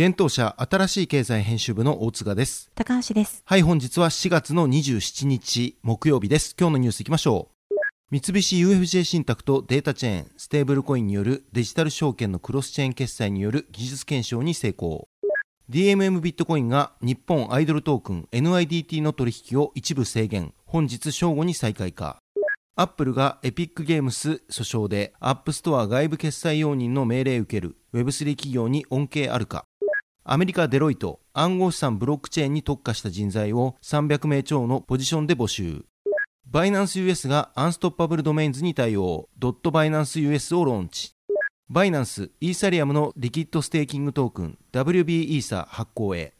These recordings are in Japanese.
現当社新しい経済編集部の大塚です高橋ですはい本日は4月の27日木曜日です今日のニュースいきましょう三菱 UFJ 信託とデータチェーン、ステーブルコインによるデジタル証券のクロスチェーン決済による技術検証に成功。DMM ビットコインが日本アイドルトークン NIDT の取引を一部制限。本日正午に再開か。アップルがエピックゲームス訴訟でアップストア外部決済容認の命令受ける Web3 企業に恩恵あるか。アメリカデロイト暗号資産ブロックチェーンに特化した人材を300名超のポジションで募集。バイナンス US がアンストッパブルドメインズに対応、ドットバイナンス US をローンチ。バイナンス、イーサリアムのリキッドステーキングトークン WB イーサ発行へ。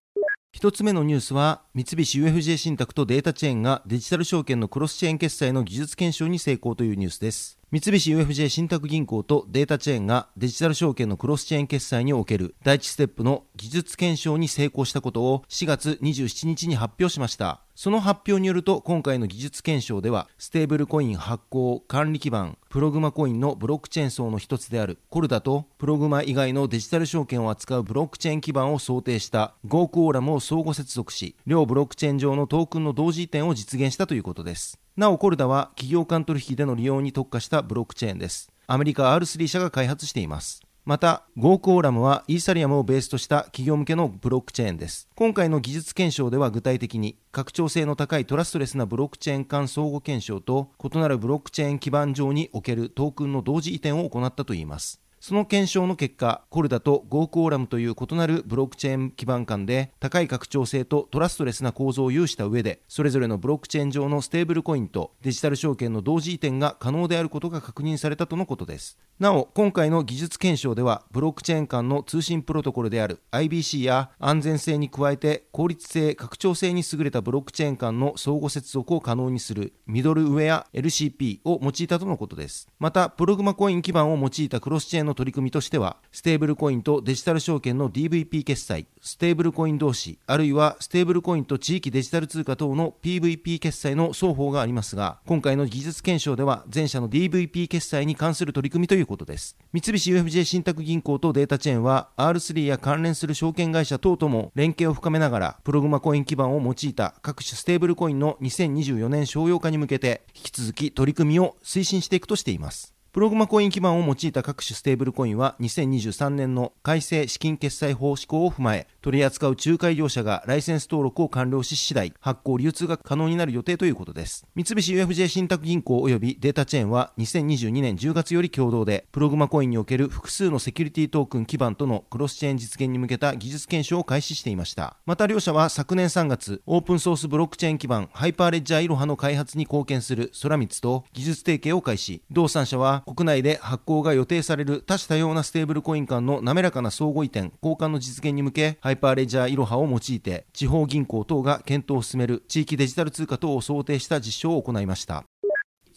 一つ目のニュースは、三菱 UFJ 信託とデータチェーンがデジタル証券のクロスチェーン決済の技術検証に成功というニュースです。三菱 UFJ 信託銀行とデータチェーンがデジタル証券のクロスチェーン決済における第一ステップの技術検証に成功したことを4月27日に発表しました。その発表によると今回の技術検証ではステーブルコイン発行管理基盤プログマコインのブロックチェーン層の一つである。コルダとプログマ以外のデジタル証券を扱うブロックチェーン基盤を想定した。ゴークオーラムを相互接続し両ブロックチェーン上のトークンの同時移転を実現したということです。なおコルダは企業間取引での利用に特化したブロックチェーンです。アメリカ R3 社が開発しています。また、ゴークオーラムはイーサリアムをベースとした企業向けのブロックチェーンです。今回の技術検証では具体的に、拡張性の高いトラストレスなブロックチェーン間相互検証と、異なるブロックチェーン基盤上におけるトークンの同時移転を行ったといいます。その検証の結果、コルダとゴークオーラムという異なるブロックチェーン基盤間で高い拡張性とトラストレスな構造を有した上で、それぞれのブロックチェーン上のステーブルコインとデジタル証券の同時移転が可能であることが確認されたとのことです。なお、今回の技術検証では、ブロックチェーン間の通信プロトコルである IBC や安全性に加えて効率性、拡張性に優れたブロックチェーン間の相互接続を可能にするミドルウェア LCP を用いたとのことです。また、プログマコイン基盤を用いたクロスチェーンの取り組みとしては、ステーブルコインとデジタル証券の DVP 決済、ステーブルコイン同士、あるいはステーブルコインと地域デジタル通貨等の PVP 決済の双方がありますが、今回の技術検証では前者の DVP 決済に関する取り組みということです。三菱 UFJ 信託銀行とデータチェーンは R3 や関連する証券会社等とも連携を深めながら、プログマコイン基盤を用いた各種ステーブルコインの2024年商用化に向けて、引き続き取り組みを推進していくとしています。プログマコイン基盤を用いた各種ステーブルコインは2023年の改正資金決済法施行を踏まえ取り扱う仲介業者がライセンス登録を完了し次第発行流通が可能になる予定ということです。三菱 UFJ 信託銀行及びデータチェーンは2022年10月より共同でプログマコインにおける複数のセキュリティトークン基盤とのクロスチェーン実現に向けた技術検証を開始していました。また両社は昨年3月オープンソースブロックチェーン基盤ハイパーレッジャーイロハの開発に貢献するソラミツと技術提携を開始。同3社は国内で発行が予定される多種多様なステーブルコイン間の滑らかな相互移転、交換の実現に向け、ハイパーレジャーイロハを用いて、地方銀行等が検討を進める地域デジタル通貨等を想定した実証を行いました。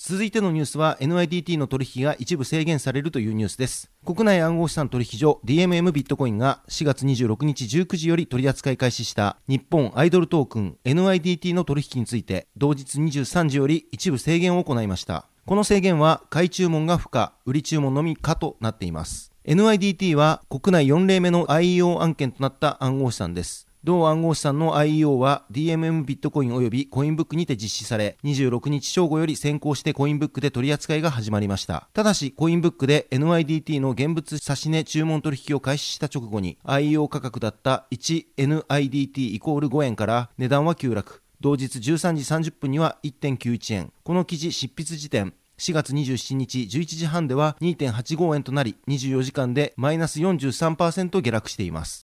続いてのニュースは NIDT の取引が一部制限されるというニュースです。国内暗号資産取引所 DMM ビットコインが4月26日19時より取り扱い開始した日本アイドルトークン NIDT の取引について同日23時より一部制限を行いました。この制限は買い注文が不可、売り注文のみ可となっています。NIDT は国内4例目の IEO 案件となった暗号資産です。同暗号資産の IEO は DMM ビットコイン及びコインブックにて実施され、26日正午より先行してコインブックで取り扱いが始まりました。ただし、コインブックで NIDT の現物指値注文取引を開始した直後に IEO 価格だった 1NIDT イコール5円から値段は急落。同日13時30分には1.91円。この記事執筆時点、4月27日11時半では2.85円となり、24時間でマイナス43%下落しています。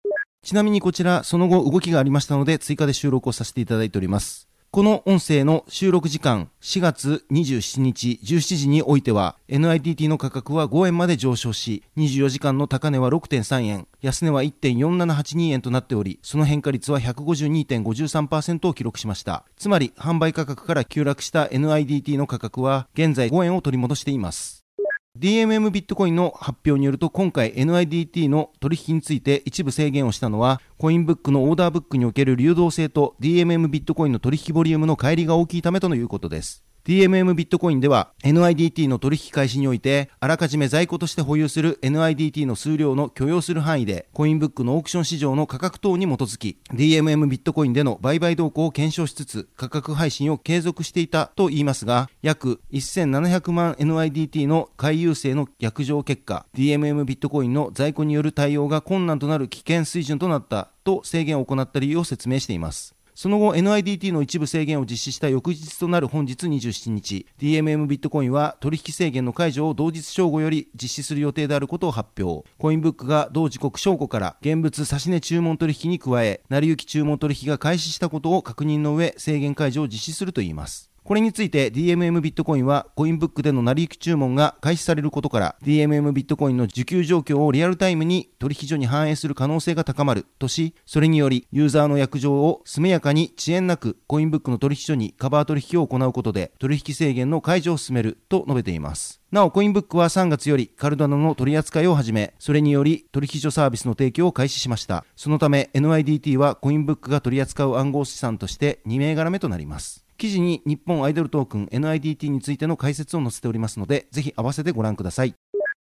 ちなみにこちら、その後動きがありましたので、追加で収録をさせていただいております。この音声の収録時間、4月27日17時においては、NIDT の価格は5円まで上昇し、24時間の高値は6.3円、安値は1.4782円となっており、その変化率は152.53%を記録しました。つまり、販売価格から急落した NIDT の価格は、現在5円を取り戻しています。DMM ビットコインの発表によると今回 NIDT の取引について一部制限をしたのはコインブックのオーダーブックにおける流動性と DMM ビットコインの取引ボリュームの乖離が大きいためとのいうことです。DMM ビットコインでは NIDT の取引開始においてあらかじめ在庫として保有する NIDT の数量の許容する範囲でコインブックのオークション市場の価格等に基づき DMM ビットコインでの売買動向を検証しつつ価格配信を継続していたと言いますが約1700万 NIDT の回遊性の逆上結果 DMM ビットコインの在庫による対応が困難となる危険水準となったと制限を行った理由を説明しています。その後 NIDT の一部制限を実施した翌日となる本日27日。DMM ビットコインは取引制限の解除を同日正午より実施する予定であることを発表。コインブックが同時刻正午から現物指値注文取引に加え成り行き注文取引が開始したことを確認の上制限解除を実施するといいます。これについて DMM ビットコインはコインブックでの成り行き注文が開始されることから DMM ビットコインの受給状況をリアルタイムに取引所に反映する可能性が高まるとし、それによりユーザーの約定を速やかに遅延なくコインブックの取引所にカバー取引を行うことで取引制限の解除を進めると述べています。なお、コインブックは3月よりカルダナの取り扱いを始め、それにより取引所サービスの提供を開始しました。そのため NIDT はコインブックが取り扱う暗号資産として2銘柄目となります。記事に日本アイドルトークン NIDT についての解説を載せておりますので、ぜひ合わせてご覧ください。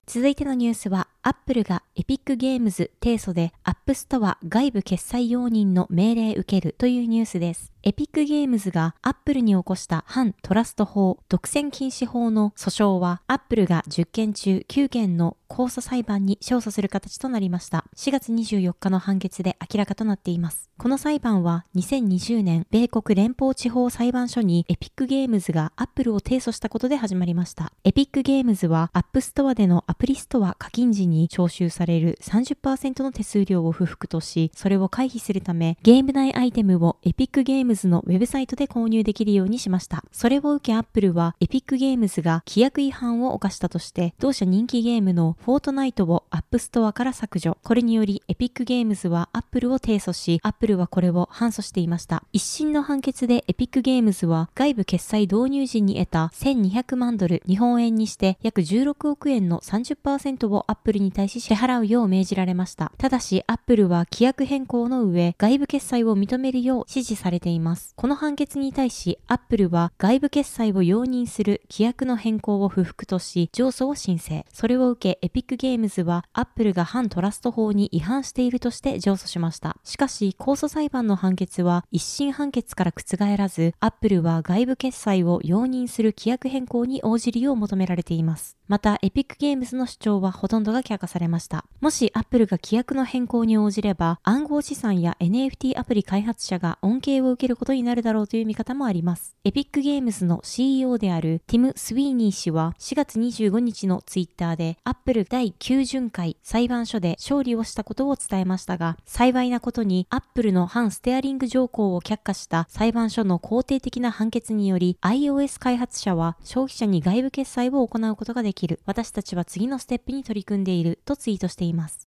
続いてのニュースは、アップルがエピックゲームズ提訴でアップストア外部決済容認の命令受けるというニュースです。エピックゲームズがアップルに起こした反トラスト法、独占禁止法の訴訟は、アップルが10件中9件の控訴裁判に勝訴する形となりました。4月24日の判決で明らかとなっています。この裁判は2020年、米国連邦地方裁判所にエピックゲームズがアップルを提訴したことで始まりました。エピックゲームズはアップストアでのアプリストア課金時に徴収される30%の手数料を不服とし、それを回避するため、ゲーム内アイテムをエピックゲームズのウェブサイトで購入できるようにしました。それを受けアップルはエピックゲームズが規約違反を犯したとして同社人気ゲームのフォートナイトをアップストアから削除。これによりエピックゲームズはアップルを提訴し、アップルはこれを反訴していました。一審の判決でエピックゲームズは外部決済導入時に得た1200万ドル日本円にして約16億円の30%をアップルに対し支払うよう命じられました。ただしアップルは規約変更の上外部決済を認めるよう指示されています。います。この判決に対し、アップルは外部決済を容認する規約の変更を不服とし、上訴を申請。それを受け、エピックゲームズは、アップルが反トラスト法に違反しているとして上訴しました。しかし、控訴裁判の判決は、一審判決から覆らず、アップルは外部決済を容認する規約変更に応じるよう求められています。また、エピックゲームズの主張はほとんどが却下されました。もし、アップルが規約の変更に応じれば、暗号資産や NFT アプリ開発者が恩恵を受けることになるだろうという見方もあります。エピックゲームズの CEO であるティム・スウィーニー氏は4月25日のツイッターで、アップル第9巡回裁判所で勝利をしたことを伝えましたが、幸いなことにアップルの反ステアリング条項を却下した裁判所の肯定的な判決により、iOS 開発者は消費者に外部決済を行うことができる。私たちは次のステップに取り組んでいるとツイートしています。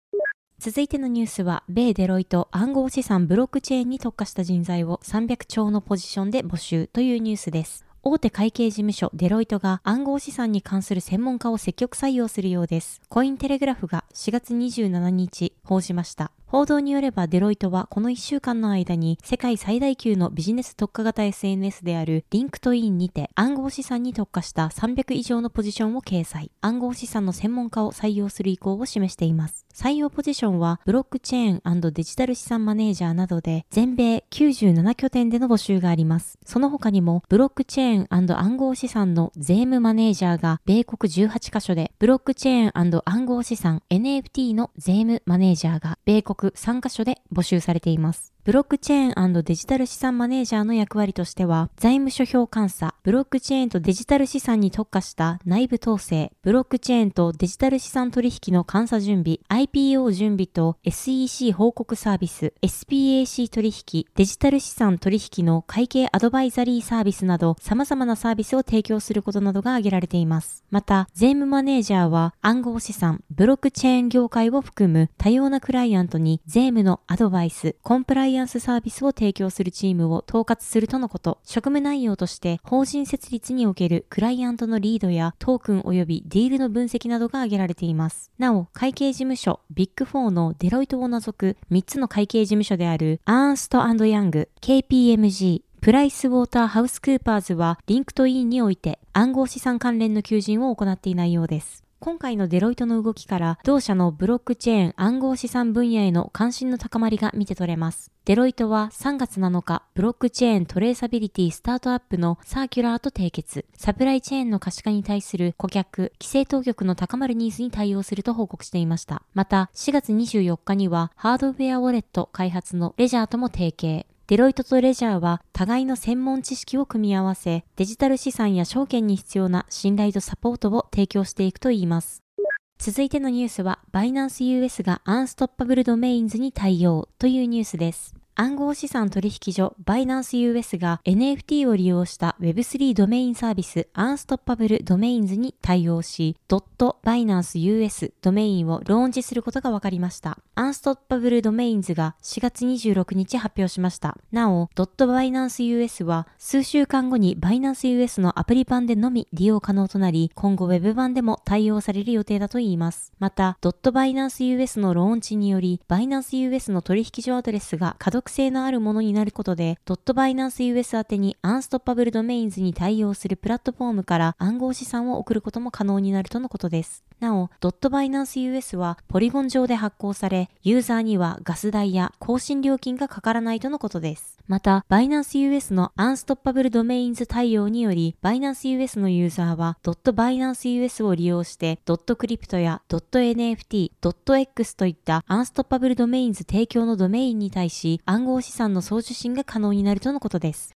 続いてのニュースは、米デロイト暗号資産ブロックチェーンに特化した人材を300超のポジションで募集というニュースです。大手会計事務所デロイトが暗号資産に関する専門家を積極採用するようです。コインテレグラフが4月27日報じました。報道によればデロイトはこの1週間の間に世界最大級のビジネス特化型 SNS であるリンクトインにて暗号資産に特化した300以上のポジションを掲載。暗号資産の専門家を採用する意向を示しています。採用ポジションはブロックチェーンデジタル資産マネージャーなどで全米97拠点での募集があります。その他にもブロックチェーン暗号資産の税務マネージャーが米国18カ所でブロックチェーン暗号資産 NFT の税務マネージャーが米国3カ所で募集されています。ブロックチェーンデジタル資産マネージャーの役割としては、財務諸表監査、ブロックチェーンとデジタル資産に特化した内部統制、ブロックチェーンとデジタル資産取引の監査準備、IPO 準備と SEC 報告サービス、SPAC 取引、デジタル資産取引の会計アドバイザリーサービスなど様々なサービスを提供することなどが挙げられています。また、税務マネージャーは暗号資産、ブロックチェーン業界を含む多様なクライアントに税務のアドバイス、コンプライアンスサービスを提供するチームを統括するとのこと。職務内容として法人設立におけるクライアントのリードやトークン及びディールの分析などが挙げられています。なお、会計事務所ビッグ4のデロイトを除く3つの会計事務所であるアーンストヤング、KPMG、プライスウォーターハウスクーパーズはリンクトインにおいて暗号資産関連の求人を行っていないようです。今回のデロイトの動きから同社のブロックチェーン暗号資産分野への関心の高まりが見て取れます。デロイトは3月7日、ブロックチェーントレーサビリティスタートアップのサーキュラーと締結、サプライチェーンの可視化に対する顧客、規制当局の高まるニーズに対応すると報告していました。また、4月24日にはハードウェアウォレット開発のレジャーとも提携、デロイトとレジャーは互いの専門知識を組み合わせ、デジタル資産や証券に必要な信頼とサポートを提供していくといいます。続いてのニュースは、バイナンス US がアンストッパブルドメインズに対応というニュースです。暗号資産取引所バイナンス US が NFT を利用した Web3 ドメインサービスアンストッパブルドメインズに対応し、ドットバイナンス US ドメインをローンチすることが分かりました。アンストッパブルドメインズが4月26日発表しました。なお、ドットバイナンス US は数週間後にバイナンス US のアプリ版でのみ利用可能となり、今後 Web 版でも対応される予定だといいます。また、ドットバイナンス US のローンチにより、バイナンス US の取引所アドレスが可読性のあるものになることで、ドットバイナンス US 宛てにアンストッパブルドメインズに対応するプラットフォームから暗号資産を送ることも可能になるとのことです。なお、ドットバイナンス US はポリゴン上で発行され、ユーザーにはガス代や更新料金がかからないとのことです。また、バイナンス US のアンストッパブルドメインズ対応により、バイナンス US のユーザーは、ドットバイナンス US を利用して、ドットクリプトやドット NFT、ドット X といったアンストッパブルドメインズ提供のドメインに対し、暗号資産の送受信が可能になるとのことです。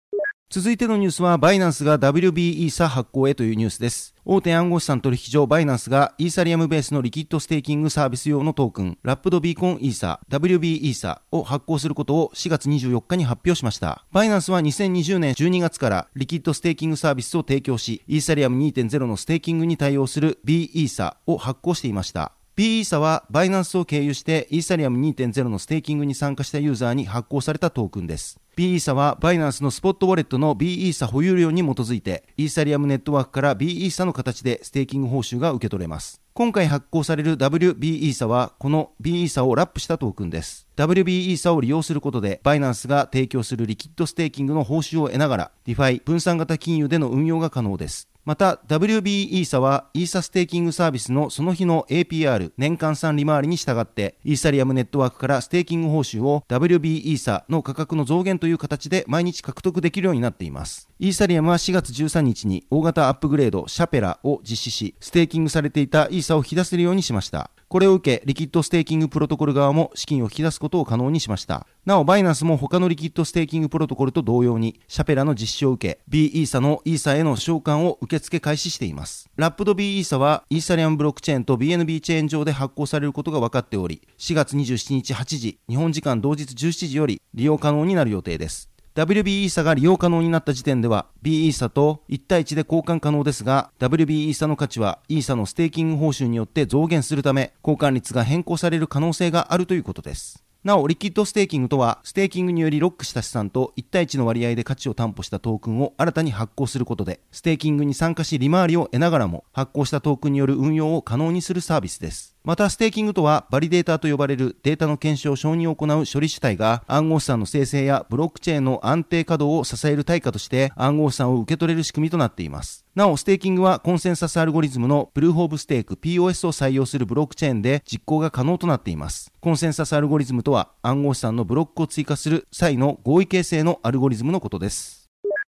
続いてのニュースは、バイナンスが WB イーサ発行へというニュースです。大手暗号資産取引所バイナンスがイーサリアムベースのリキッドステーキングサービス用のトークン、ラップドビーコンイーサ、WB イーサを発行することを4月24日に発表しました。バイナンスは2020年12月からリキッドステーキングサービスを提供し、イーサリアム2.0のステーキングに対応する B イーサを発行していました。B イーサはバイナンスを経由してイーサリアム2.0のステーキングに参加したユーザーに発行されたトークンです。B イーサはバイナンスのスポットウォレットの B イーサ保有量に基づいてイーサリアムネットワークから B イーサの形でステーキング報酬が受け取れます。今回発行される WB イーサはこの B イーサをラップしたトークンです。WB イーサを利用することでバイナンスが提供するリキッドステーキングの報酬を得ながら DeFi 分散型金融での運用が可能です。また WB イーサはイーサステーキングサービスのその日の APR 年間3利回りに従ってイーサリアムネットワークからステーキング報酬を WB イーサの価格の増減という形で毎日獲得できるようになっています。イーサリアムは4月13日に大型アップグレードシャペラを実施し、ステーキングされていたイーサを引き出せるようにしました。これを受け、リキッドステーキングプロトコル側も資金を引き出すことを可能にしました。なお、バイナンスも他のリキッドステーキングプロトコルと同様に、シャペラの実施を受け、B イーサのイーサへの償還を受付開始しています。ラップド B イーサは、イーサリアムブロックチェーンと BNB チェーン上で発行されることが分かっており、4月27日8時、日本時間同日17時より利用可能になる予定です。WB イーサが利用可能になった時点では B イーサと1対1で交換可能ですが WB イーサの価値はイーサのステーキング報酬によって増減するため交換率が変更される可能性があるということですなお、リキッドステーキングとは、ステーキングによりロックした資産と1対1の割合で価値を担保したトークンを新たに発行することで、ステーキングに参加し利回りを得ながらも、発行したトークンによる運用を可能にするサービスです。また、ステーキングとは、バリデータと呼ばれるデータの検証、承認を行う処理主体が、暗号資産の生成やブロックチェーンの安定稼働を支える対価として、暗号資産を受け取れる仕組みとなっています。なお、ステーキングはコンセンサスアルゴリズムのプルーフ・オブ・ステーク PoS を採用するブロックチェーンで実行が可能となっています。コンセンサスアルゴリズムとは暗号資産のブロックを追加する際の合意形成のアルゴリズムのことです。